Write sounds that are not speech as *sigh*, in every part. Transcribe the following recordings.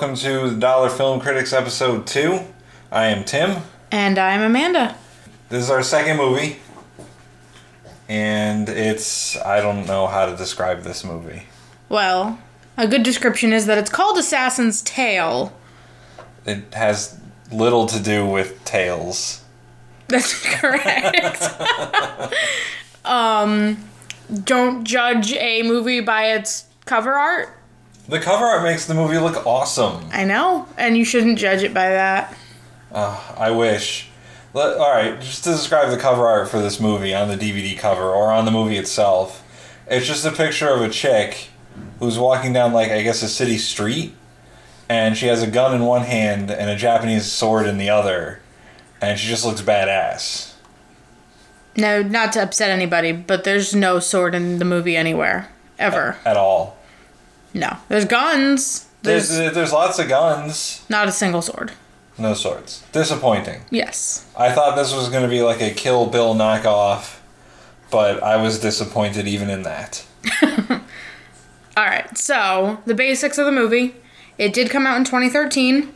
welcome to the Dollar Film Critics episode 2. I am Tim. And I'm Amanda. This is our second movie. And it's, I don't know how to describe this movie. Well, a good description is that it's called Assassin's Tale. It has little to do with tails. *laughs* That's correct. *laughs* um, don't judge a movie by its cover art. The cover art makes the movie look awesome. I know, and you shouldn't judge it by that. Uh, I wish. Let, all right, just to describe the cover art for this movie on the DVD cover or on the movie itself, it's just a picture of a chick who's walking down like I guess a city street, and she has a gun in one hand and a Japanese sword in the other, and she just looks badass. No, not to upset anybody, but there's no sword in the movie anywhere ever. At all. No, there's guns. There's There's there's lots of guns, not a single sword. no swords. Disappointing. Yes. I thought this was going to be like a Kill Bill knockoff, but I was disappointed even in that. *laughs* All right. So the basics of the movie. It did come out in 2013.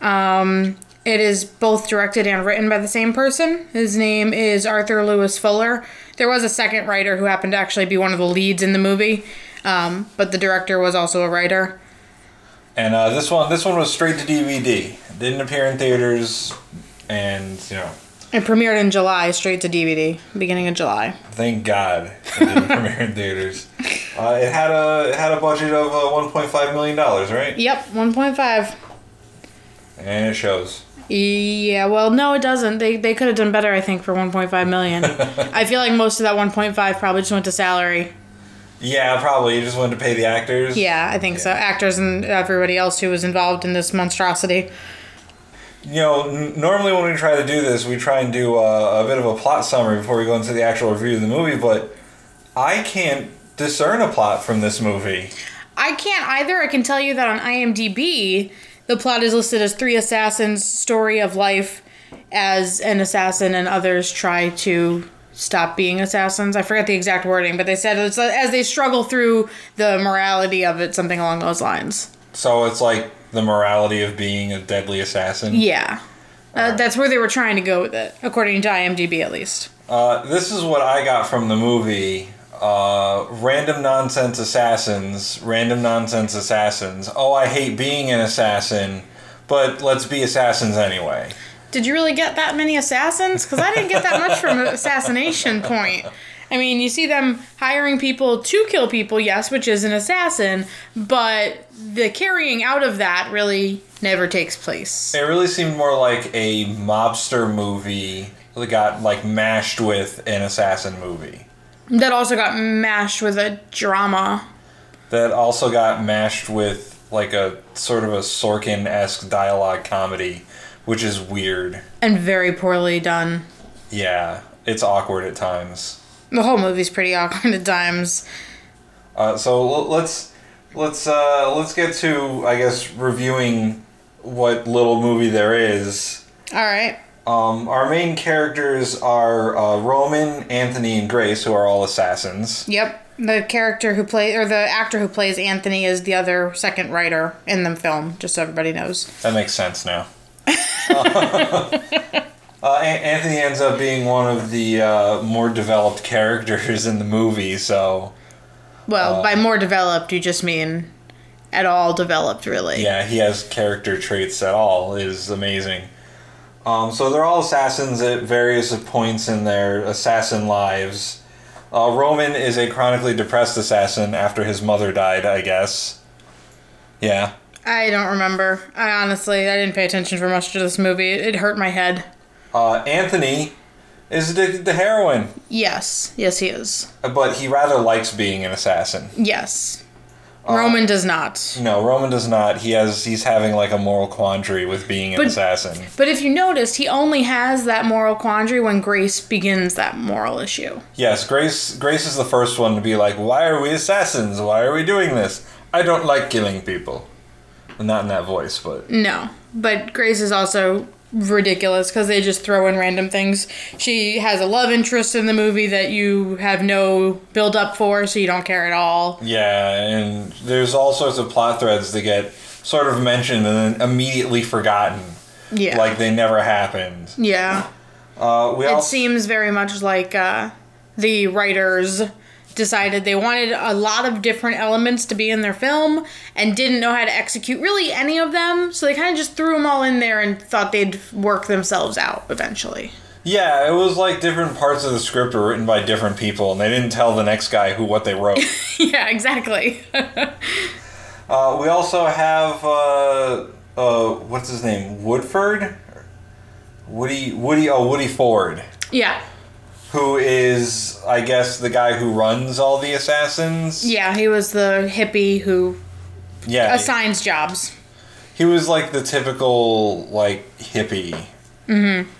Um, it is both directed and written by the same person. His name is Arthur Lewis Fuller. There was a second writer who happened to actually be one of the leads in the movie, um, but the director was also a writer. And uh, this one, this one was straight to DVD. Didn't appear in theaters, and you know, It premiered in July, straight to DVD, beginning of July. thank God it didn't *laughs* premiere in theaters. Uh, it had a it had a budget of uh, one point five million dollars, right? Yep, 1.5. And it shows. Yeah, well, no, it doesn't. They they could have done better, I think, for 1.5 million. *laughs* I feel like most of that 1.5 probably just went to salary. Yeah, probably. You just wanted to pay the actors. Yeah, I think so. Actors and everybody else who was involved in this monstrosity. You know, n- normally when we try to do this, we try and do uh, a bit of a plot summary before we go into the actual review of the movie. But I can't discern a plot from this movie. I can't either. I can tell you that on IMDb, the plot is listed as three assassins' story of life as an assassin and others try to stop being assassins. I forget the exact wording, but they said it's as they struggle through the morality of it, something along those lines. So it's like the morality of being a deadly assassin. Yeah. Uh, that's where they were trying to go with it, according to IMDb at least. Uh, this is what I got from the movie. Uh, random nonsense assassins, random nonsense assassins. Oh, I hate being an assassin, but let's be assassins anyway. Did you really get that many assassins? Because I didn't get that much from Assassination Point. I mean, you see them hiring people to kill people, yes, which is an assassin, but the carrying out of that really never takes place. It really seemed more like a mobster movie that got like mashed with an assassin movie. That also got mashed with a drama. That also got mashed with like a sort of a Sorkin esque dialogue comedy, which is weird. And very poorly done. Yeah, it's awkward at times. The whole movie's pretty awkward *laughs* at times. Uh, so l- let's let's uh, let's get to I guess reviewing what little movie there is. All right. Um, our main characters are uh, Roman, Anthony, and Grace, who are all assassins. Yep. The character who plays, or the actor who plays Anthony, is the other second writer in the film, just so everybody knows. That makes sense now. *laughs* uh, An- Anthony ends up being one of the uh, more developed characters in the movie, so Well, by more developed, you just mean at all developed, really. yeah, he has character traits at all. It is amazing. Um, so they're all assassins at various points in their assassin lives. Uh, Roman is a chronically depressed assassin after his mother died, I guess. Yeah. I don't remember. I honestly, I didn't pay attention for much to this movie. It, it hurt my head. Uh, Anthony is addicted to heroin, Yes. Yes, he is. but he rather likes being an assassin. Yes. Roman does not. No, Roman does not. He has he's having like a moral quandary with being an But- assassin. But if you notice, he only has that moral quandary when Grace begins that moral issue. Yes, Grace Grace is the first one to be like, "Why are we assassins? Why are we doing this? I don't like killing people." Not in that voice, but No. But Grace is also ridiculous because they just throw in random things. She has a love interest in the movie that you have no build up for, so you don't care at all. yeah, and there's all sorts of plot threads that get sort of mentioned and then immediately forgotten, Yeah. like they never happened. yeah. Uh, we It also seems very much like uh, the writers decided they wanted a lot of different elements to be in their film and didn't know how to execute really any of them. So they kind of just threw them all in there and thought they'd work themselves out eventually. yeah, it was like different parts of the script were written by different people, and they didn't tell the next guy who what they wrote. *laughs* yeah, exactly. *laughs* uh, we also have uh, uh, what's his name, Woodford, Woody Woody oh Woody Ford. yeah. Who is I guess the guy who runs all the assassins. Yeah, he was the hippie who Yeah. assigns jobs. He was like the typical like hippie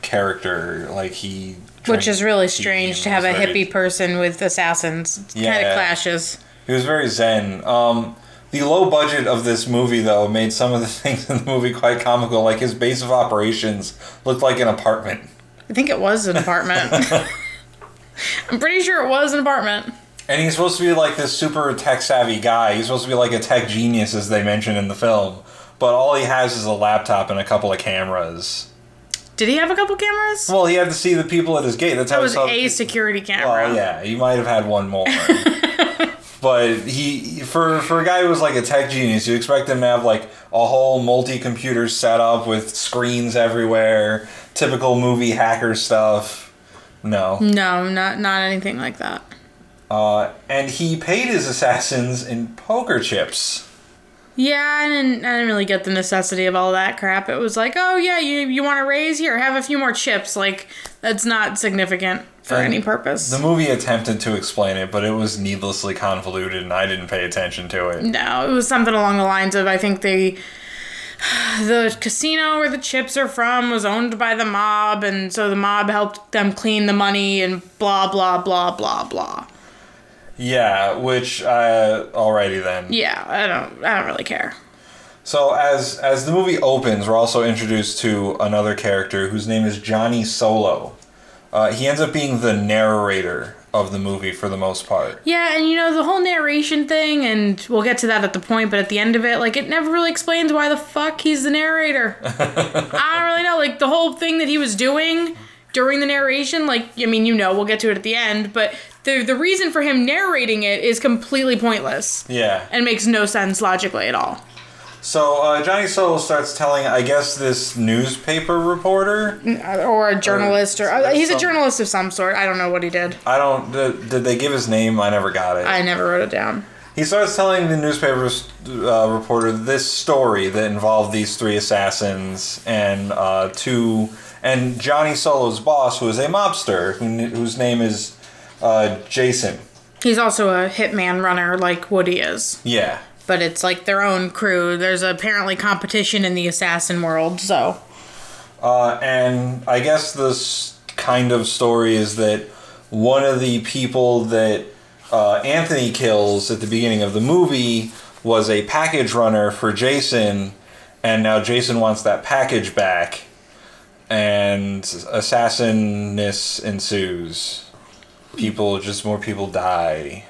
character. Like he Mm-hmm. Which is really strange to have a very- hippie person with assassins. It kind of clashes. He was very zen. Um the low budget of this movie though made some of the *laughs* things in the movie quite comical. Like his base of operations looked like an apartment. I think it was an apartment. *laughs* *laughs* I'm pretty sure it was an apartment. And he's supposed to be like this super tech savvy guy. He's supposed to be like a tech genius, as they mention in the film. But all he has is a laptop and a couple of cameras. Did he have a couple cameras? Well, he had to see the people at his gate. That's That how was he saw- a security camera. Well, yeah, he might have had one more. *laughs* but he, for for a guy who was like a tech genius, you expect him to have like a whole multi-computer setup with screens everywhere, typical movie hacker stuff. No. No, not not anything like that. Uh, and he paid his assassins in poker chips. Yeah, I didn't. I didn't really get the necessity of all that crap. It was like, oh yeah, you you want to raise here, have a few more chips. Like that's not significant for And any purpose. The movie attempted to explain it, but it was needlessly convoluted, and I didn't pay attention to it. No, it was something along the lines of I think they *sighs* the casino where the chips are from was owned by the mob and so the mob helped them clean the money and blah blah blah blah blah. Yeah, which uh, alrighty then. Yeah, I don't I don't really care. So as as the movie opens, we're also introduced to another character whose name is Johnny Solo. Uh, he ends up being the narrator of the movie for the most part. Yeah, and you know the whole narration thing and we'll get to that at the point, but at the end of it like it never really explains why the fuck he's the narrator. *laughs* I don't really know like the whole thing that he was doing during the narration like I mean you know we'll get to it at the end, but the the reason for him narrating it is completely pointless. Yeah. and makes no sense logically at all. So uh, Johnny Solo starts telling, I guess, this newspaper reporter. Or a journalist, or, uh, he's a journalist of some sort. I don't know what he did. I don't. Did, did they give his name? I never got it. I never wrote it down. He starts telling the newspaper uh, reporter this story that involved these three assassins and uh, two, and Johnny Solo's boss, who is a mobster, who, whose name is uh, Jason. He's also a hitman runner like Woody is, Yeah. But it's like their own crew. There's apparently competition in the assassin world, so Uh, and I guess this kind of story is that one of the people that uh, Anthony kills at the beginning of the movie was a package runner for Jason, and now Jason wants that package back, and assassinness ensues. People, just more people die.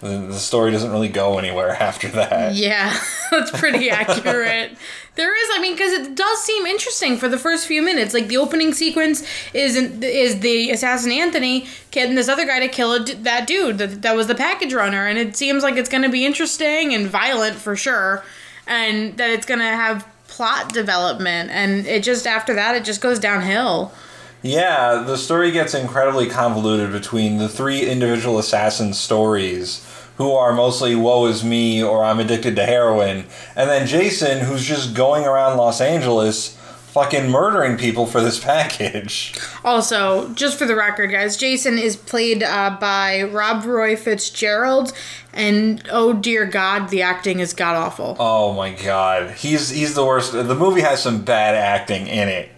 The, the story doesn't really go anywhere *laughs* after that. yeah, *laughs* that's pretty *laughs* accurate. There is, I mean, because it does seem interesting for the first few minutes. Like the opening sequence is is the assassin Anthony getting this other guy to kill a that dude that, that was the package runner, and it seems like it's going to be interesting and violent for sure, and that it's going to have plot development, and it just after that it just goes downhill. Yeah, the story gets incredibly convoluted between the three individual assassin stories, who are mostly woe is me or I'm addicted to heroin, and then Jason, who's just going around Los Angeles fucking murdering people for this *laughs* package. Also, just for the record, guys, Jason is played uh, by Rob Roy Fitzgerald, and oh dear God, the acting is god awful. Oh my god. He's he's the worst. The movie has some bad acting in it,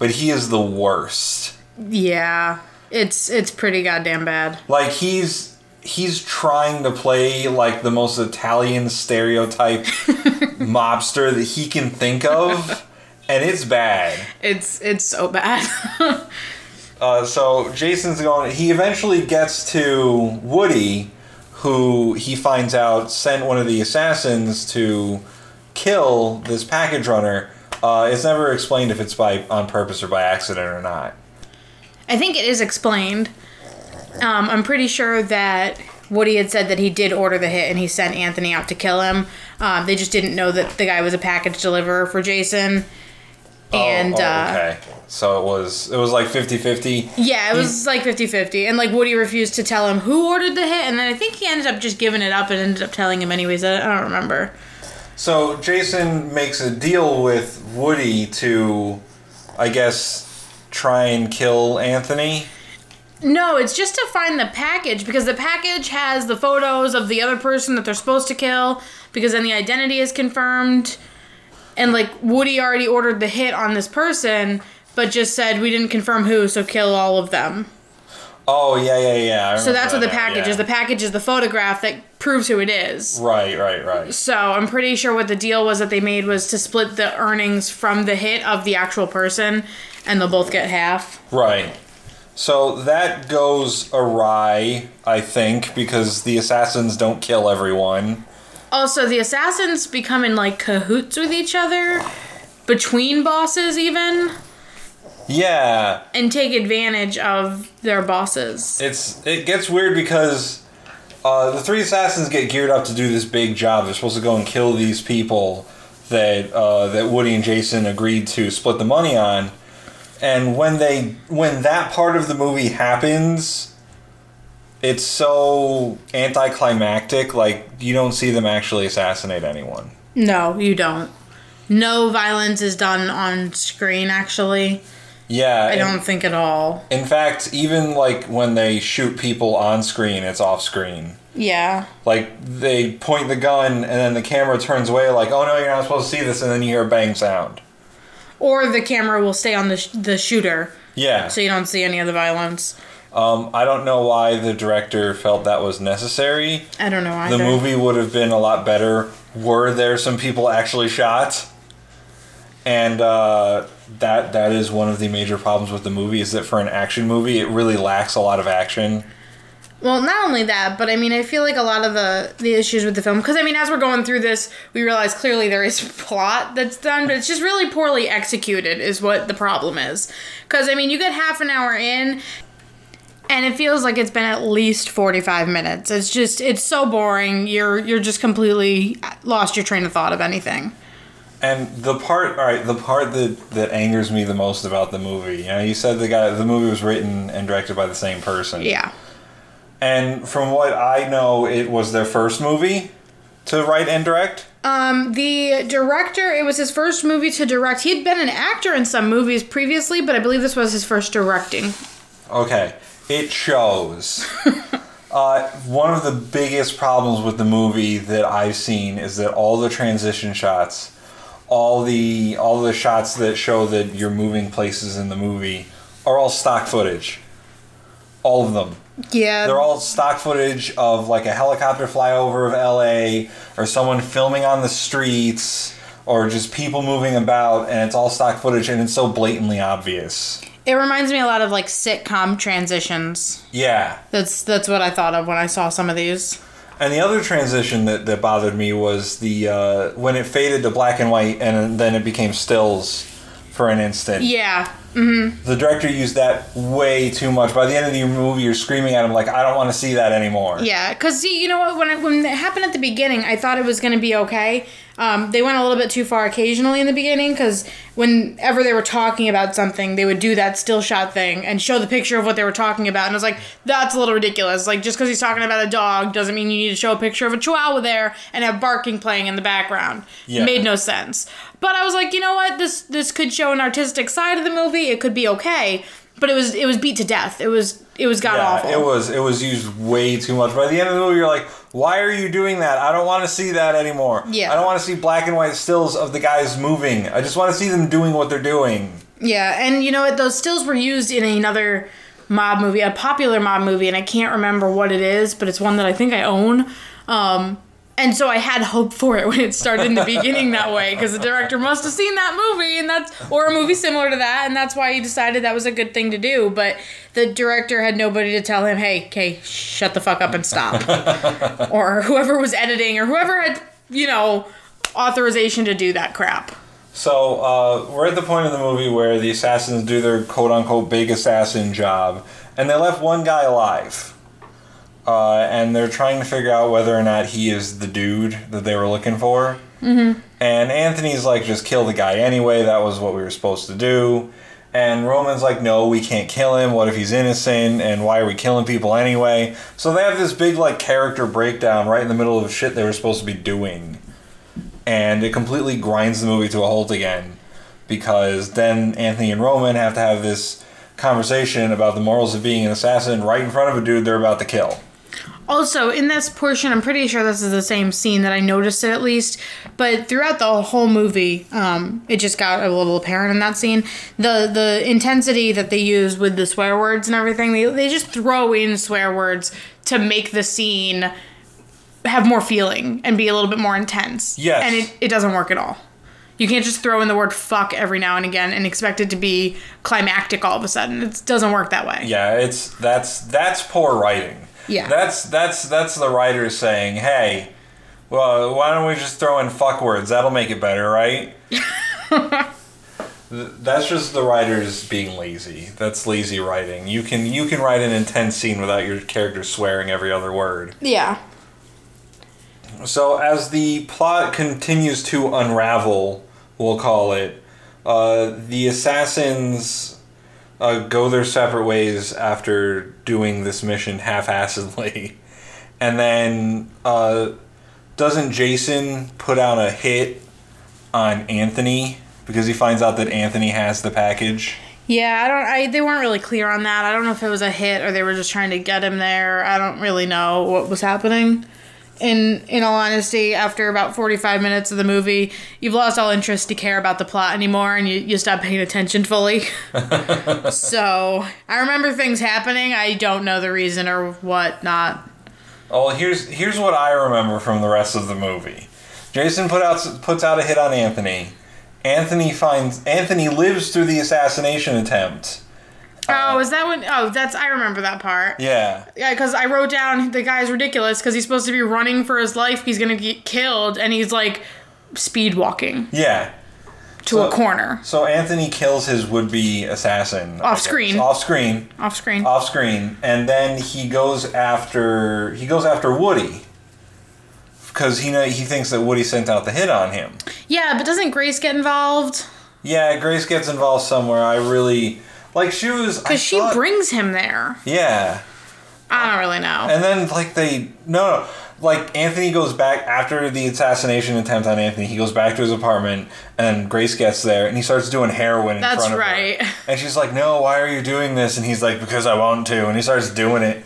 but he is the worst. Yeah, it's it's pretty goddamn bad. Like he's he's trying to play like the most Italian stereotype *laughs* mobster that he can think of, and it's bad. It's it's so bad. Uh, so Jason's going. He eventually gets to Woody, who he finds out sent one of the assassins to kill this package runner, uh, it's never explained if it's by on purpose or by accident or not. I think it is explained. Um, I'm pretty sure that Woody had said that he did order the hit and he sent Anthony out to kill him. Um, they just didn't know that the guy was a package deliverer for Jason. And oh, oh, uh, okay, so it was it was like 50-50. yeah, it was like 50 50. And like Woody refused to tell him who ordered the hit. And then I think he ended up just giving it up and ended up telling him anyways. I, I don't remember. So Jason makes a deal with Woody to, I guess, try and kill Anthony. No, it's just to find the package because the package has the photos of the other person that they're supposed to kill because then the identity is confirmed. And like Woody already ordered the hit on this person, but just said we didn't confirm who, so kill all of them. Oh yeah, yeah, yeah. So that's what the package yeah. is. The package is the photograph that proves who it is. Right, right, right. So I'm pretty sure what the deal was that they made was to split the earnings from the hit of the actual person, and they'll both get half. Right. So that goes awry, I think, because the assassins don't kill everyone. Also, the assassins become in like cahoots with each other, between bosses even, Yeah, and take advantage of their bosses. it's it gets weird because uh, the three assassins get geared up to do this big job. They're supposed to go and kill these people that uh, that Woody and Jason agreed to split the money on. And when they when that part of the movie happens, it's so anticlimactic. Like you don't see them actually assassinate anyone. No, you don't. No violence is done on screen, actually. Yeah, I don't think at all. In fact, even like when they shoot people on screen, it's off screen. Yeah. Like they point the gun and then the camera turns away, like, "Oh no, you're not supposed to see this," and then you hear a bang sound. Or the camera will stay on the, sh- the shooter, Yeah. so you don't see any of the violence. Um, I don't know why the director felt that was necessary. I don't know either. The movie would have been a lot better were there some people actually shot. And uh, that that is one of the major problems with the movie is that for an action movie, it really lacks a lot of action. Well, not only that, but I mean, I feel like a lot of the the issues with the film, because I mean, as we're going through this, we realize clearly there is *laughs* plot that's done, but it's just really poorly executed, is what the problem is. Because I mean, you get half an hour in, and it feels like it's been at least forty five minutes. It's just it's so boring. You're you're just completely lost your train of thought of anything. And the part, all right, the part that that angers me the most about the movie, you know, you said the guy, the movie was written and directed by the same person. Yeah. And from what I know, it was their first movie to write and direct. Um, the director, it was his first movie to direct. He had been an actor in some movies previously, but I believe this was his first directing. Okay, it shows. *laughs* uh, one of the biggest problems with the movie that I've seen is that all the transition shots, all the all the shots that show that you're moving places in the movie, are all stock footage. All of them. Yeah. They're all stock footage of like a helicopter flyover of LA or someone filming on the streets or just people moving about and it's all stock footage and it's so blatantly obvious. It reminds me a lot of like sitcom transitions. Yeah. That's that's what I thought of when I saw some of these. And the other transition that, that bothered me was the uh, when it faded to black and white and then it became stills for an instant. Yeah. The director used that way too much. By the end of the movie, you're screaming at him like, "I don't want to see that anymore." Yeah, cuz see, you know what when it, when it happened at the beginning, I thought it was going to be okay. Um, they went a little bit too far occasionally in the beginning cuz whenever they were talking about something, they would do that still shot thing and show the picture of what they were talking about and I was like, that's a little ridiculous. Like just cuz he's talking about a dog doesn't mean you need to show a picture of a chihuahua there and have barking playing in the background. Yeah. Made no sense. But I was like, you know what? This this could show an artistic side of the movie. It could be okay. But it was it was beat to death. It was it was god Yeah, awful. it was it was used way too much. By the end of the movie, you're like, "Why are you doing that? I don't want to see that anymore. Yeah. I don't want to see black and white stills of the guys moving. I just want to see them doing what they're doing." Yeah, and you know what? Those stills were used in another mob movie, a popular mob movie, and I can't remember what it is, but it's one that I think I own. Um, and so I had hope for it when it started in the beginning that way, because the director must have seen that movie, and that's or a movie similar to that, and that's why he decided that was a good thing to do. But the director had nobody to tell him, "Hey, okay, shut the fuck up and stop," *laughs* or whoever was editing, or whoever had, you know, authorization to do that crap. So uh, we're at the point in the movie where the assassins do their quote unquote big assassin job, and they left one guy alive. Uh, and they're trying to figure out whether or not he is the dude that they were looking for. Mm-hmm. And Anthony's like, just kill the guy anyway. That was what we were supposed to do. And Roman's like, no, we can't kill him. What if he's innocent? And why are we killing people anyway? So they have this big like character breakdown right in the middle of shit they were supposed to be doing and it completely grinds the movie to a halt again because then Anthony and Roman have to have this conversation about the morals of being an assassin right in front of a dude they're about to kill. Also, in this portion, I'm pretty sure this is the same scene that I noticed it at least. But throughout the whole movie, um, it just got a little apparent in that scene. The the intensity that they use with the swear words and everything, they, they just throw in swear words to make the scene have more feeling and be a little bit more intense. Yes. And it, it doesn't work at all. You can't just throw in the word fuck every now and again and expect it to be climactic all of a sudden. It doesn't work that way. Yeah, it's that's that's poor writing. Yeah. That's that's that's the writer saying, "Hey, well, why don't we just throw in fuck words? That'll make it better, right?" *laughs* That's just the writers being lazy. That's lazy writing. You can you can write an intense scene without your character swearing every other word. Yeah. So as the plot continues to unravel, we'll call it, uh, the assassins uh, go their separate ways after doing this mission half-assedly, *laughs* and then uh, doesn't Jason put out a hit on Anthony because he finds out that Anthony has the package? Yeah, I don't. I they weren't really clear on that. I don't know if it was a hit or they were just trying to get him there. I don't really know what was happening. In in all honesty, after about forty five minutes of the movie, you've lost all interest to care about the plot anymore, and you you stop paying attention fully. *laughs* so I remember things happening. I don't know the reason or what not. Oh, here's here's what I remember from the rest of the movie. Jason put out puts out a hit on Anthony. Anthony finds Anthony lives through the assassination attempt. Oh, is that when? Oh, that's I remember that part. Yeah. Yeah, because I wrote down the guy's ridiculous because he's supposed to be running for his life. He's gonna get killed, and he's like speed walking Yeah. to So- a corner So Anthony kills his would-be assassin I Off guess. screen. Off screen. off screen. Off screen, and then he goes after he goes after Woody because he know he thinks that Woody sent out the hit on him. Yeah, but doesn't Grace get involved? Yeah, Grace gets involved somewhere. I really like she was Because she thought- brings him there. Yeah. I don't really know. And then like they no no like Anthony goes back after the assassination attempt on Anthony. He goes back to his apartment, and Grace gets there, and he starts doing heroin. In That's front of her. right. *laughs* And she's like, "No, why are you doing this?" And he's like, "Because I want to." And he starts doing it,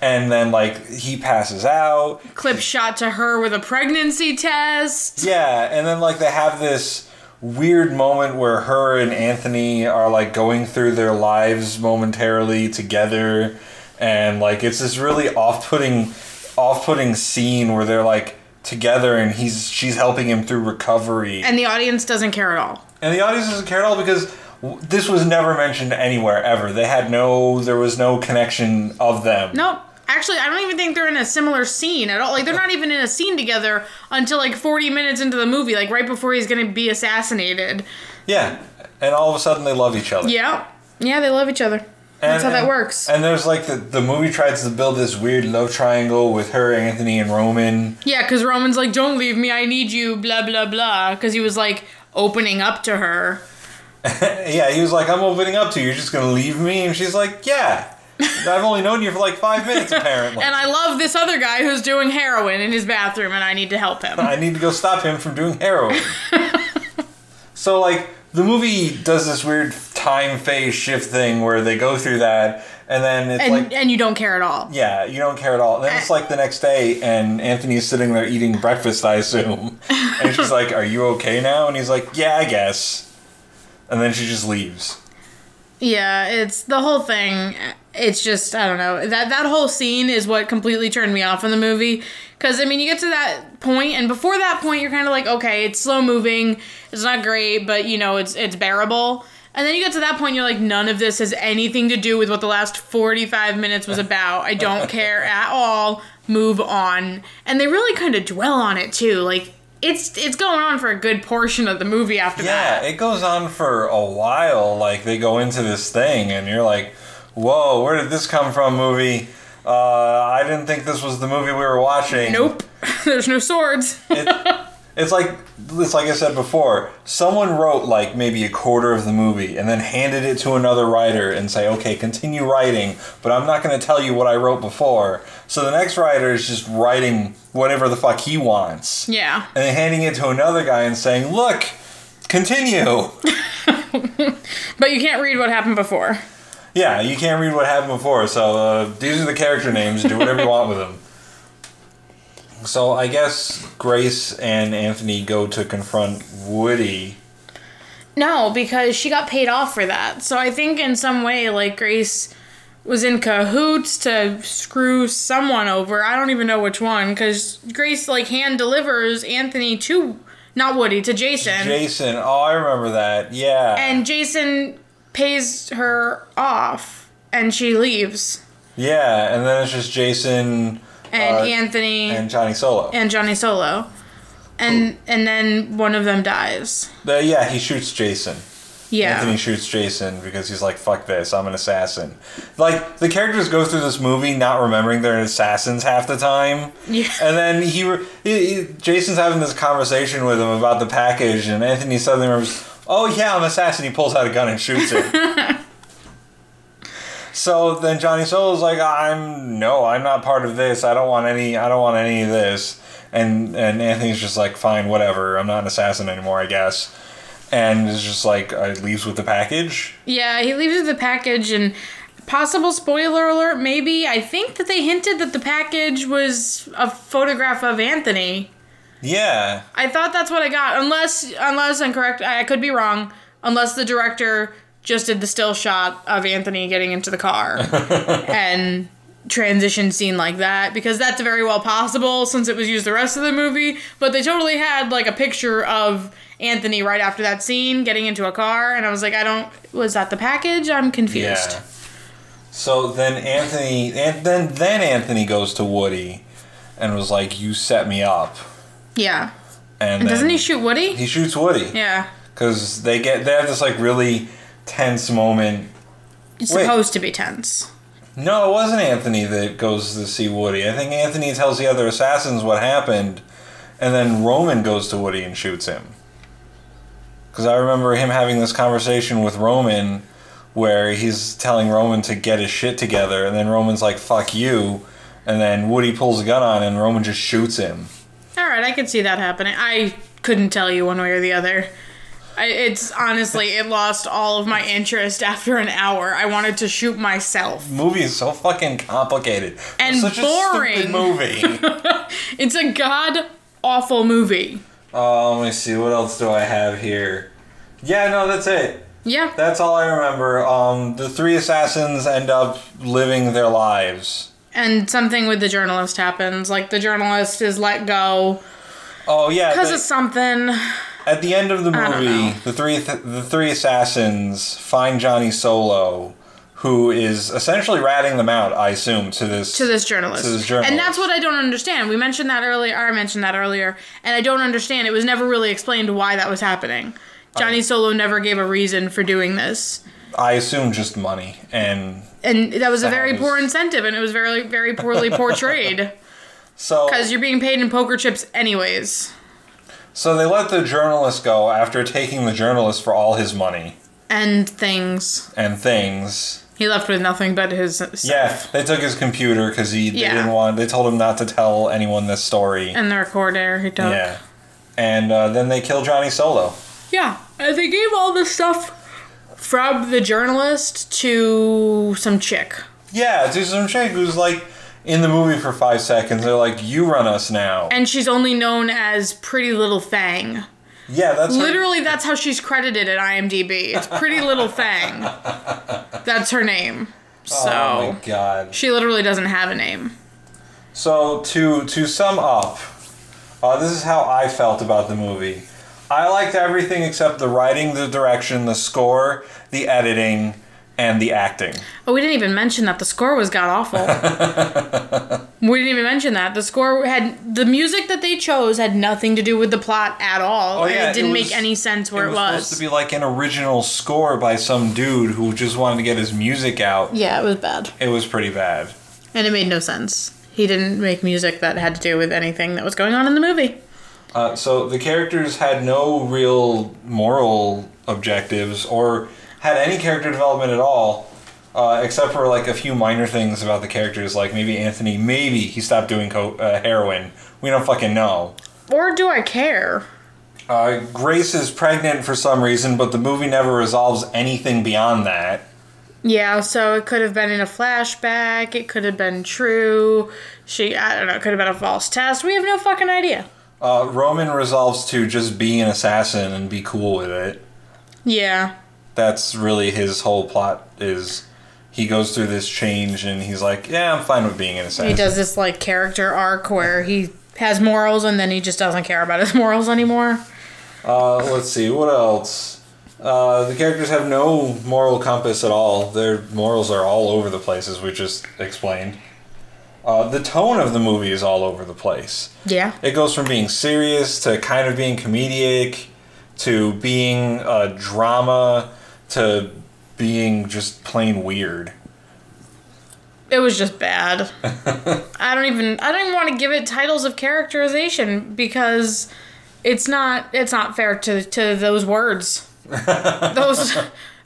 and then like he passes out. Clip shot to her with a pregnancy test. Yeah, and then like they have this weird moment where her and Anthony are like going through their lives momentarily together and like it's this really off-putting off-putting scene where they're like together and he's she's helping him through recovery. And, the audience doesn't care at all. And the audience doesn't care at all because this was never mentioned anywhere ever. They had no there was no connection of them. Nope. Actually, I don't even think they're in a similar scene at all. Like, they're not even in a scene together until like 40 minutes into the movie, like right before he's gonna be assassinated. Yeah. And all of a sudden they love each other. Yeah. Yeah, they love each other. That's how that works. And there's like the, the movie tries to build this weird love triangle with her, Anthony, and Roman. Yeah, because Roman's like, don't leave me, I need you, blah, blah, blah. Because he was like opening up to her. *laughs* yeah, he was like, I'm opening up to you. You're just going to leave me? And she's like, Yeah. *laughs* I've only known you for like five minutes, *laughs* apparently. And I love this other guy who's doing heroin in his bathroom, and I need to help him. I need to go stop him from doing heroin. *laughs* so, like, the movie does this weird time phase shift thing where they go through that, and then it's And, like. and you don't care at all. Yeah, you don't care at all. And then it's uh, like the next day, and Anthony's sitting there eating breakfast, I assume. And she's like, Are you okay now? And he's like, Yeah, I guess. And then she just leaves. Yeah, it's the whole thing. It's just I don't know that that whole scene is what completely turned me off in the movie. Because I mean, you get to that point, and before that point, you're kind of like, okay, it's slow moving, it's not great, but you know, it's it's bearable. And then you get to that point, you're like, none of this has anything to do with what the last 45 minutes was about. I don't *laughs* care at all. Move on. And they really kind of dwell on it too. Like it's it's going on for a good portion of the movie after Yeah, that. Yeah it goes on for a while. Like they go into this thing, and you're like, "Whoa, where did this come from?" Movie. Uh, I didn't think this was the movie we were watching. Nope. *laughs* There's no swords. It, it's like it's like I said before. Someone wrote like maybe a quarter of the movie and then handed it to another writer and say, "Okay, continue writing, but I'm not going to tell you what I wrote before." So the next writer is just writing whatever the fuck he wants, yeah. and then handing it to another guy and saying, "Look, continue." *laughs* But you can't read what happened before. Yeah, you can't read what happened before, so uh, these are the character names. Do whatever you want with them. So I guess Grace and Anthony go to confront Woody. No, because she got paid off for that. So I think in some way, like Grace was in cahoots to screw someone over. I don't even know which one, because Grace like hand delivers Anthony to not Woody to Jason, Jason, oh, I remember that. Yeah. and Jason pays her off, and she leaves, yeah, and then it's just Jason and uh, Anthony and Johnny Solo. and Johnny Solo, and and then one of them dies. Uh, yeah, he shoots Jason. Yeah. Anthony shoots Jason because he's like, fuck this, I'm an assassin. Like, the characters go through this movie not remembering they're assassins half the time. Yeah. And then he, he, he- Jason's having this conversation with him about the package, and Anthony suddenly remembers, oh yeah, I'm an assassin. He pulls out a gun and shoots him. *laughs* so then Johnny Solo's like, I'm, no, I'm not part of this. I don't want any, I don't want any of this. And, and Anthony's just like, fine, whatever. I'm not an assassin anymore, I guess. And is just like, uh, leaves with the package. Yeah, he leaves with the package and possible spoiler alert maybe. I think that they hinted that the package was a photograph of Anthony. Yeah. I thought that's what I got unless unless I'm correct, I I could be wrong, unless the director just did the still shot of Anthony getting into the car *laughs* and transition scene like that because that's very well possible since it was used the rest of the movie, but they totally had like a picture of Anthony right after that scene getting into a car and I was like I don't was that the package? I'm confused. Yeah. So then Anthony, and then then Anthony goes to Woody, and was like, "You set me up." Yeah. And, And doesn't he shoot Woody? He shoots Woody. Yeah. Because they get they have this like really tense moment. It's Wait. supposed to be tense. No, it wasn't Anthony that goes to see Woody. I think Anthony tells the other assassins what happened, and then Roman goes to Woody and shoots him. Because I remember him having this conversation with Roman, where he's telling Roman to get his shit together, and then Roman's like "fuck you," and then Woody pulls a gun on, and Roman just shoots him. All right, I can see that happening. I couldn't tell you one way or the other. I, it's honestly, it lost all of my interest after an hour. I wanted to shoot myself. movie is so fucking complicated And It's such boring. a stupid movie. *laughs* It's a god awful movie. Oh, let me see. What else do I have here? Yeah, no, that's it. Yeah. That's all I remember. Um, the three assassins end up living their lives. And something with the journalist happens. Like the journalist is let go Oh yeah, because of something. at the end of the movie, the three th- the three assassins find Johnny Solo, who is essentially ratting them out. I assume to this to this journalist. To this journalist. And that's what I don't understand. We mentioned that earlier. I mentioned that earlier, and I don't understand. It was never really explained why that was happening. Johnny Solo never gave a reason for doing this, I assume just money and and that was a very poor incentive, and it was very, very poorly portrayed *laughs* so because you're being paid in poker chips anyways, so they let the journalist go after taking the journalist for all his money and things. and things. He left with nothing but his stuff Yeah, they took his computer because he Yeah. didn't want. They told him not to tell anyone this story. and the recorder he took. Yeah, and uh, then they kill Johnny Solo. Yeah, and they gave all this stuff from the journalist to some chick. Yeah, to some chick who's like in the movie for five seconds. They're like, "You run us now." and she's only known as Pretty Little Thang. yeah, that's her- Literally, that's how she's credited at IMDb. It's Pretty Little Thang. *laughs* That's her name. So Oh my god. she literally doesn't have a name. So to to sum up, uh, this is how I felt about the movie. I liked everything except the writing, the direction, the score, the editing, and the acting. Oh, we didn't even mention that the score was god awful. *laughs* we didn't even mention that the score had the music that they chose had nothing to do with the plot at all. Oh, yeah, it didn't it make any sense where it it was, was. supposed to be like an original score by some dude who just wanted to get his music out. yeah, it was bad, It was pretty bad. and it made no sense. He didn't make music that had to do with anything that was going on in the movie. Uh, so the characters had no real moral objectives or had any character development at all, uh, except for like a few minor things about the characters, like maybe Anthony, maybe he stopped doing co- uh, heroin. We don't fucking know. Or do I care? Uh, Grace is pregnant for some reason, but the movie never resolves anything beyond that. Yeah, so it could have been in a flashback. It could have been true. She, I don't know, it could have been a false test. We have no fucking idea. Uh, Roman resolves to just be an assassin and be cool with it. Yeah. That's really his whole plot. Is he goes through this change and he's like, yeah, I'm fine with being an assassin. He does this like character arc where he has morals and then he just doesn't care about his *laughs* morals anymore. Uh, let's see, what else? Uh, the characters have no moral compass at all. Their morals are all over the place, as we just explained. Uh, the tone of the movie is all over the place. Yeah. It goes from being serious to kind of being comedic to being a drama to being just plain weird. It was just bad. *laughs* I don't even I don't even want to give it titles of characterization because it's not it's not fair to to those words. *laughs* those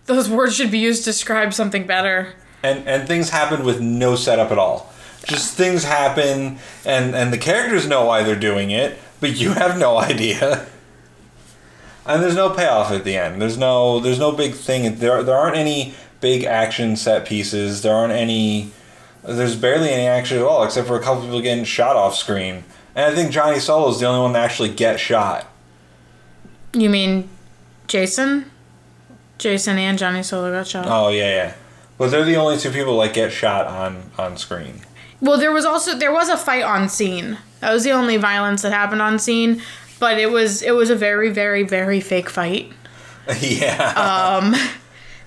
those words should be used to describe something better. and and things happen with no setup at all. Just things happen, and and the characters know why they're doing it, but you have no *laughs* idea. And there's no payoff at the end. There's no there's no big thing. There there aren't any big action set pieces. There aren't any. There's barely any action at all, except for a couple people getting shot off screen. And I think Johnny Solo is the only one to actually get shot. You mean Jason? Jason and Johnny Solo got shot. Oh yeah, yeah. But they're the only two people like get shot on on screen. Well, there was also there was a fight on scene. That was the only violence that happened on scene, but it was it was a very very very fake fight. *laughs* yeah. Um,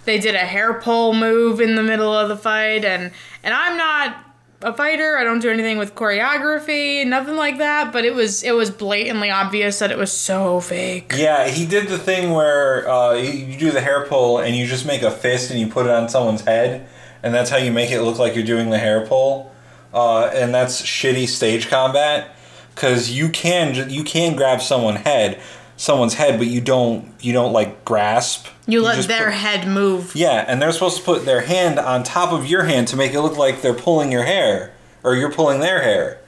they did a hair pull move in the middle of the fight, and and I'm not a fighter. I don't do anything with choreography, nothing like that. But it was it was blatantly obvious that it was so fake. Yeah, he did the thing where uh, you you do the hair pull and you just make a fist and you put it on someone's head, and that's how you make it look like you're doing the hair pull. Uh, and that's shitty stage combat because you can you can grab someone head, someone's head, but you don't you don't like grasp. You let their put- head move. yeah, and they're supposed to put their hand on top of your hand to make it look like they're pulling your hair or you're pulling their hair.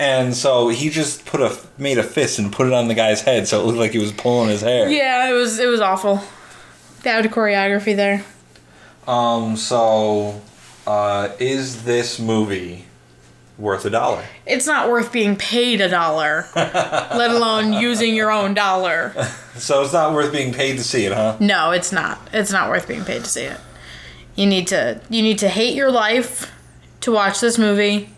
And so he just put a made a fist and put it on the guy's head so it looked like he was pulling his hair. Yeah, it was it was awful. Bad choreography there. Um. So, uh, is this movie worth a dollar? It's not worth being paid a dollar, let alone using your own dollar. *laughs* So it's not worth being paid to see it, huh? No, it's not. It's not worth being paid to see it. You need to you need to hate your life to watch this movie.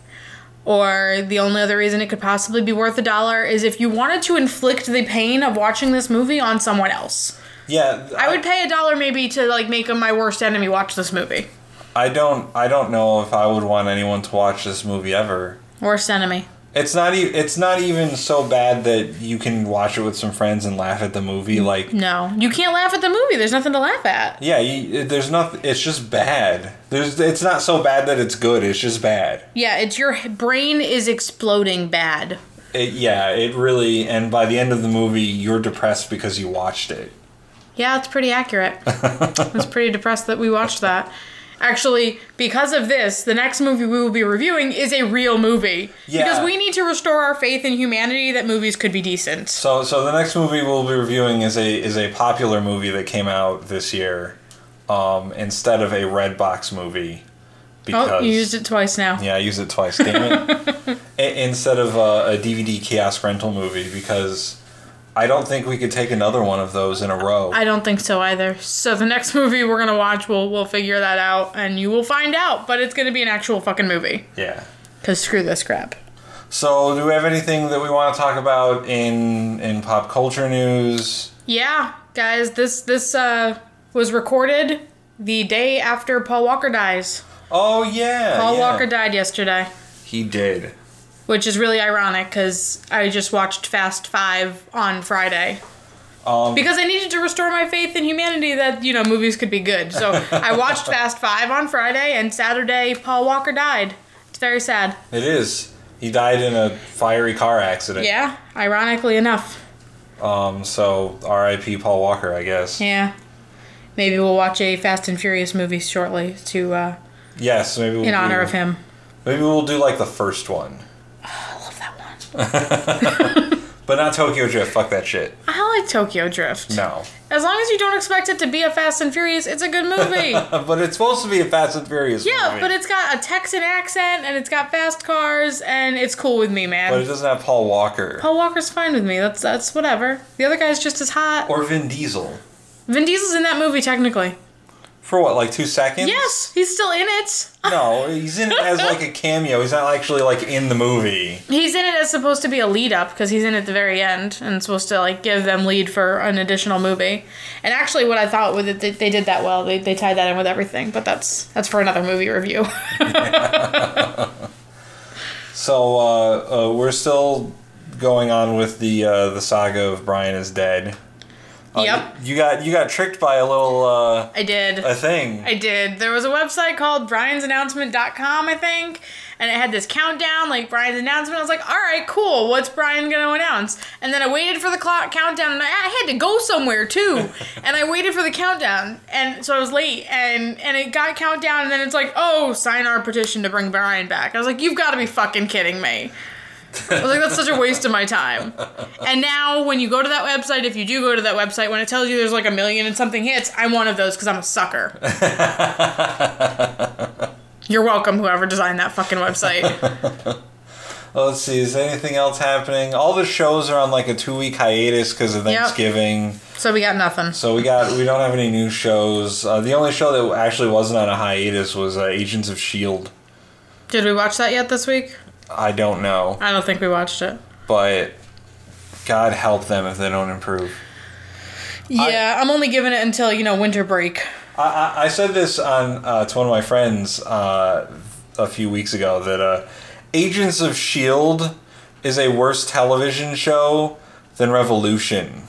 Or the only other reason it could possibly be worth a dollar is if you wanted to inflict the pain of watching this movie on someone else. Yeah. I would pay a dollar maybe to like make my worst enemy watch this movie. I don't. I don't know if I would want anyone to watch this movie ever. Worst enemy. It's not. E- it's not even so bad that you can watch it with some friends and laugh at the movie. Like, No, you can't laugh at the movie. There's nothing to laugh at. yeah, you, there's nothing. It's just bad. There's. It's not so bad that it's good. It's just bad. Yeah, it's your brain is exploding bad. It, yeah, it really. And by the end of the movie, you're depressed because you watched it. Yeah, it's pretty accurate. *laughs* I was pretty depressed that we watched that. Actually, because of this, the next movie we will be reviewing is a real movie. Yeah. Because we need to restore our faith in humanity that movies could be decent. So, so the next movie we'll be reviewing is a is a popular movie that came out this year, um, instead of a Redbox movie. Because Oh, you used it twice now. yeah, I used it twice. Damn it! *laughs* Instead of a, a DVD kiosk rental movie because I don't think we could take another one of those in a row. I don't think so either. So the next movie we're gonna watch, we'll we'll figure that out, and you will find out. But it's gonna be an actual fucking movie. yeah. Cause screw this crap. So, do we have anything that we want to talk about in in pop culture news? Yeah, guys, this this uh was recorded the day after Paul Walker dies. Oh yeah. Paul yeah. Walker died yesterday, He did. Which is really ironic because I just watched Fast Five on Friday. Um, Because I needed to restore my faith in humanity that, you know, movies could be good. So *laughs* I watched Fast Five on Friday, and Saturday, Paul Walker died. It's very sad. it is. He died in a fiery car accident. Yeah, ironically enough. Um. So R.I.P. Paul Walker, I guess. Yeah. Maybe we'll watch a Fast and Furious movie shortly to uh, Yes. Maybe we'll in honor do, of him. Maybe we'll do like the first one, I love that one. *laughs* but not Tokyo Drift. Fuck that shit. I like Tokyo Drift. No. As long as you don't expect it to be a Fast and Furious, it's a good movie. *laughs* but it's supposed to be a Fast and Furious. yeah, movie. but it's got a Texan accent and it's got fast cars and it's cool with me, man. But it doesn't have Paul Walker Paul Walker's fine with me. That's that's whatever. The other guy's just as hot. or Vin Diesel. Vin Diesel's in that movie technically. For what, like two seconds? Yes, he's still in it. No, he's in it as like a cameo. He's not actually like in the movie. He's in it as supposed to be a lead up because he's in at the very end and supposed to like give them lead for an additional movie. And actually, what I thought with it, they, they did that well. They, they tied that in with everything. But that's that's for another movie review. *laughs* So uh, uh, we're still going on with the uh, the saga of Brian is dead. Uh, Yep. You got you got tricked by a little uh, I did. a thing. I did. There was a website called briansannouncement.com, I think, and it had this countdown, like Brian's announcement. I was like, all right, cool. What's Brian going to announce? And then I waited for the clock countdown, and I, I had to go somewhere too. *laughs* and I waited for the countdown, and so I was late, and and it got countdown, and then it's like, oh, sign our petition to bring Brian back. I was like, you've got to be fucking kidding me. I was like, that's such a waste of my time. And now, when you go to that website, if you do go to that website, when it tells you there's like a million and something hits, I'm one of those because I'm a sucker. *laughs* You're welcome, whoever designed that fucking website. *laughs* Well, let's see. Is anything else happening? All the shows are on like a two week hiatus because of Yep. Thanksgiving. So we got nothing. So we got we don't have any new shows. Uh, the only show that actually wasn't on a hiatus was uh, Agents of Shield. Did we watch that yet this week? I don't know, I don't think we watched it. but God help them if they don't improve. Yeah, I'm only giving it until, you know, winter break. I, I, I said this on uh, to one of my friends uh, a few weeks ago that uh, Agents of Shield is a worse television show than Revolution.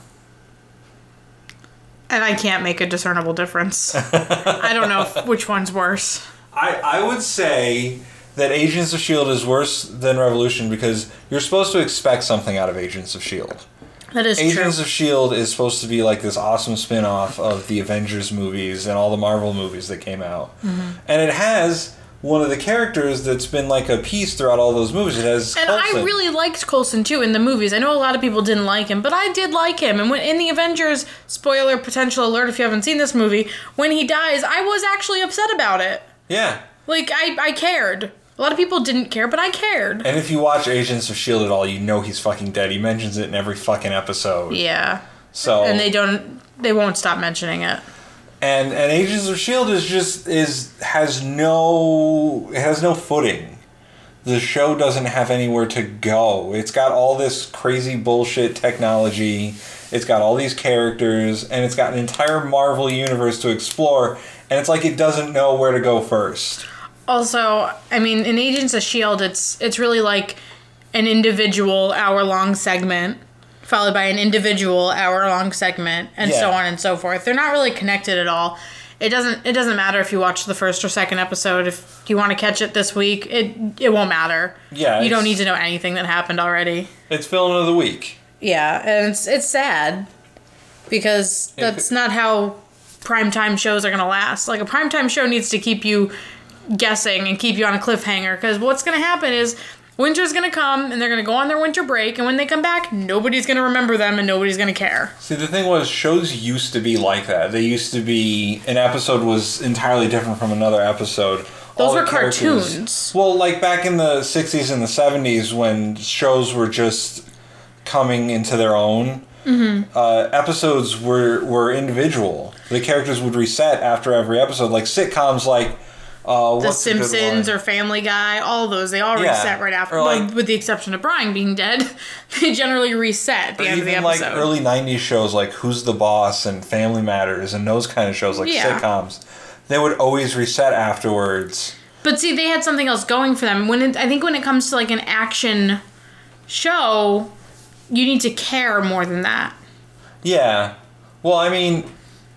And I can't make a discernible difference. *laughs* I don't know if, which one's worse. I, I would say that Agents of Shield is worse than Revolution because you're supposed to expect something out of Agents of Shield. That is true. Agents true. of Shield is supposed to be like this awesome spin-off of the Avengers movies and all the Marvel movies that came out. Mm-hmm. And it has one of the characters that's been like a piece throughout all those movies. It has And I really liked Coulson too in the movies. I know a lot of people didn't like him, but I did like him. And when in the Avengers, spoiler potential alert if you haven't seen this movie, when he dies, I was actually upset about it. Yeah. Like I, I cared. A lot of people didn't care, but I cared. And if you watch Agents of Shield at all, you know he's fucking dead. He mentions it in every fucking episode. Yeah. So And they don't they won't stop mentioning it. and and Agents of Shield is just is has no it has no footing. The show doesn't have anywhere to go. It's got all this crazy bullshit technology. It's got all these characters and it's got an entire Marvel universe to explore and it's like it doesn't know where to go first. Also, I mean, in Agents of Shield, it's it's really like an individual hour long segment followed by an individual hour long segment and so on and so forth. They're not really connected at all. It doesn't it doesn't matter if you watch the first or second episode. If you want to catch it this week, it it won't matter. Yeah, You don't need to know anything that happened already. It's villain of the week. Yeah, and it's it's sad because that's not how primetime shows are going to last. Like a primetime show needs to keep you guessing and keep you on a cliffhanger because what's going to happen is winter's going to come and they're going to go on their winter break and when they come back nobody's going to remember them and nobody's going to care. See, the thing was, shows used to be like that. They used to be an episode was entirely different from another episode. Those All were cartoons. Well, like back in the '60s and the '70s, when shows were just coming into their own. Mm-hmm. Uh, episodes were were individual. The characters would reset after every episode, like sitcoms, like uh, The Simpsons or Family Guy, all those, they all Yeah, reset right after. well, like- with the exception of Brian being dead, *laughs* they generally reset at the end of the even like early '90s shows, like Who's the Boss and Family Matters, and those kind of shows, like Yeah. sitcoms. they would always reset afterwards. But see, they had something else going for them. When it, I think when it comes to like an action show, you need to care more than that. Yeah. Well, I mean,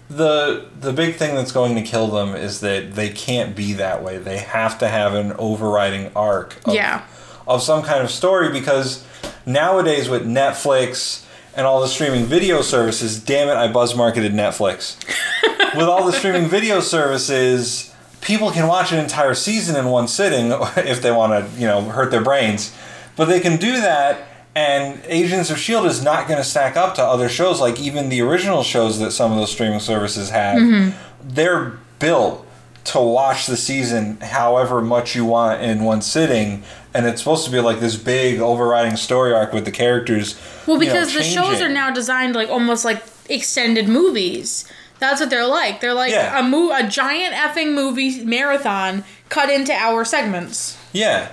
the the big thing that's going to kill them is that they can't be that way. They have to have an overriding arc. Of, Yeah. Of some kind of story because nowadays with Netflix and all the streaming video services, damn it, I buzz marketed Netflix. *laughs* with all the streaming video services, people can watch an entire season in one sitting *laughs* if they want to, you know, hurt their brains. But they can do that and Agents of Shield is not going to stack up to other shows like even the original shows that some of those streaming services have. Mm-hmm. They're built to watch the season however much you want in one sitting and it's supposed to be like this big overriding story arc with the characters Well, you know, because the shows are now designed like almost like extended movies. That's what they're like. They're like Yeah. a mo- a giant effing movie marathon cut into hour segments. Yeah.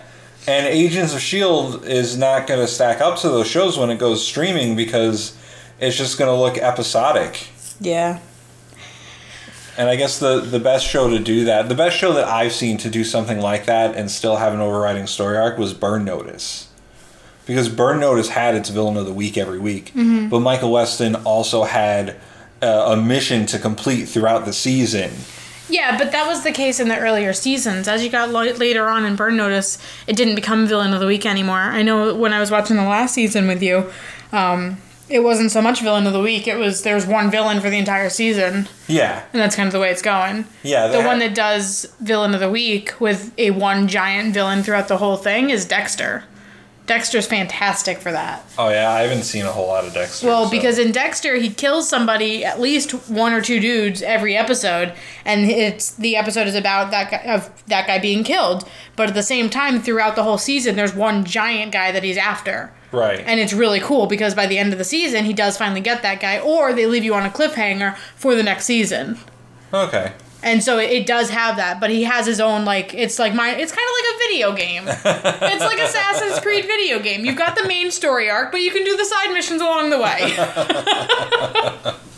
And Agents of S.H.I.E.L.D. Is not going to stack up to those shows when it goes streaming because it's just going to look episodic. Yeah. And I guess the, the best show to do that, the best show that I've seen to do something like that and still have an overriding story arc was Burn Notice. Because Burn Notice had its villain of the week every week. But Michael Westen also had uh, a mission to complete throughout the season. Yeah, but that was the case in the earlier seasons. As you got lo- later on in Burn Notice, it didn't become villain of the week anymore. I know when I was watching the last season with you, um, it wasn't so much villain of the week. It was there's one villain for the entire season, Yeah. and that's kind of the way it's going. Yeah. The one that does villain of the week with a one giant villain throughout the whole thing is Dexter. Dexter's fantastic for that. Oh, yeah. I haven't seen a whole lot of Dexter. Well, so- because in Dexter, he kills somebody, at least one or two dudes every episode, and it's the episode is about that guy, of that guy being killed. But at the same time, throughout the whole season, there's one giant guy that he's after, Right. and it's really cool because by the end of the season, he does finally get that guy, or they leave you on a cliffhanger for the next season. okay. And so it, does have that, but he has his own like it's like my it's kind of like a video game. it's like Assassin's Creed video game. You've got the main story arc, but you can do the side missions along the way. *laughs*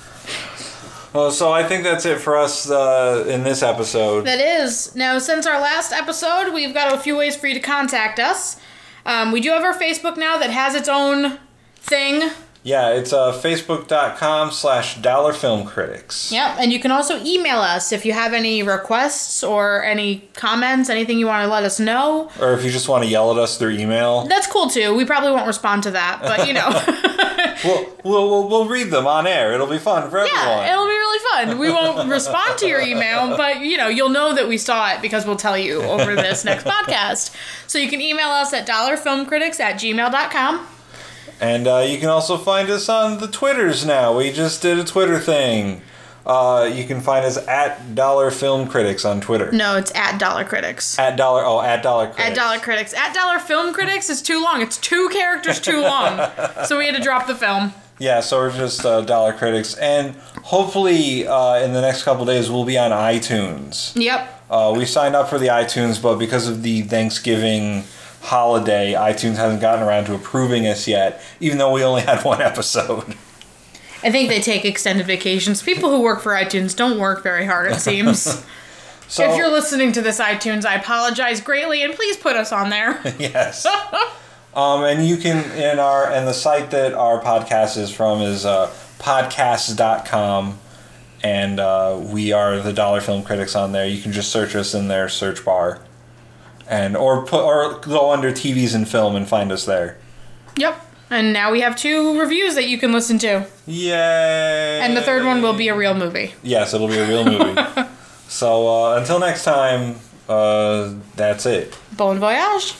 Well, so I think that's it for us uh, in this episode. That is. Now, since our last episode, we've got a few ways for you to contact us. Um, we do have our Facebook now that has its own thing. Yeah, it's uh, facebook.com slash dollar film critics. Yep, and you can also email us if you have any requests or any comments, anything you want to let us know. Or if you just want to yell at us through email, That's cool too. We probably won't respond to that, but you know. *laughs* *laughs* we'll, we'll, we'll, we'll read them on air. It'll be fun for everyone. Yeah, it'll be really fun. We won't *laughs* respond to your email, but you know, you'll know that we saw it because we'll tell you over this next podcast. So you can email us at dollarfilmcritics at gmail.com. And uh, you can also find us on the Twitters now. We just did a Twitter thing. Uh, you can find us at Dollar Film Critics on Twitter. No, it's at Dollar Critics. At Dollar, oh, at Dollar Critics. At Dollar Critics. At Dollar Film Critics is too long. It's two characters too long. *laughs* so we had to drop the film. Yeah, so we're just uh, Dollar Critics. And hopefully uh, in the next couple days we'll be on iTunes. Yep. Uh, we signed up for the iTunes, but because of the Thanksgiving holiday, iTunes hasn't gotten around to approving us yet, even though we only had one episode. I think they take extended vacations. People who work for iTunes don't work very hard, it seems. *laughs* So, if you're listening to this iTunes, I apologize greatly and please put us on there. *laughs* yes. Um, and you can, in our, and the site that our podcast is from is uh, podcasts.com. And uh, we are the Dollar Film Critics on there. You can just search us in their search bar. And or put or go under TVs and film and find us there. Yep. And now we have two reviews that you can listen to. Yay! And the third one will be a real movie. Yes, it'll be a real movie. *laughs* so uh, until next time, uh, that's it. Bon voyage.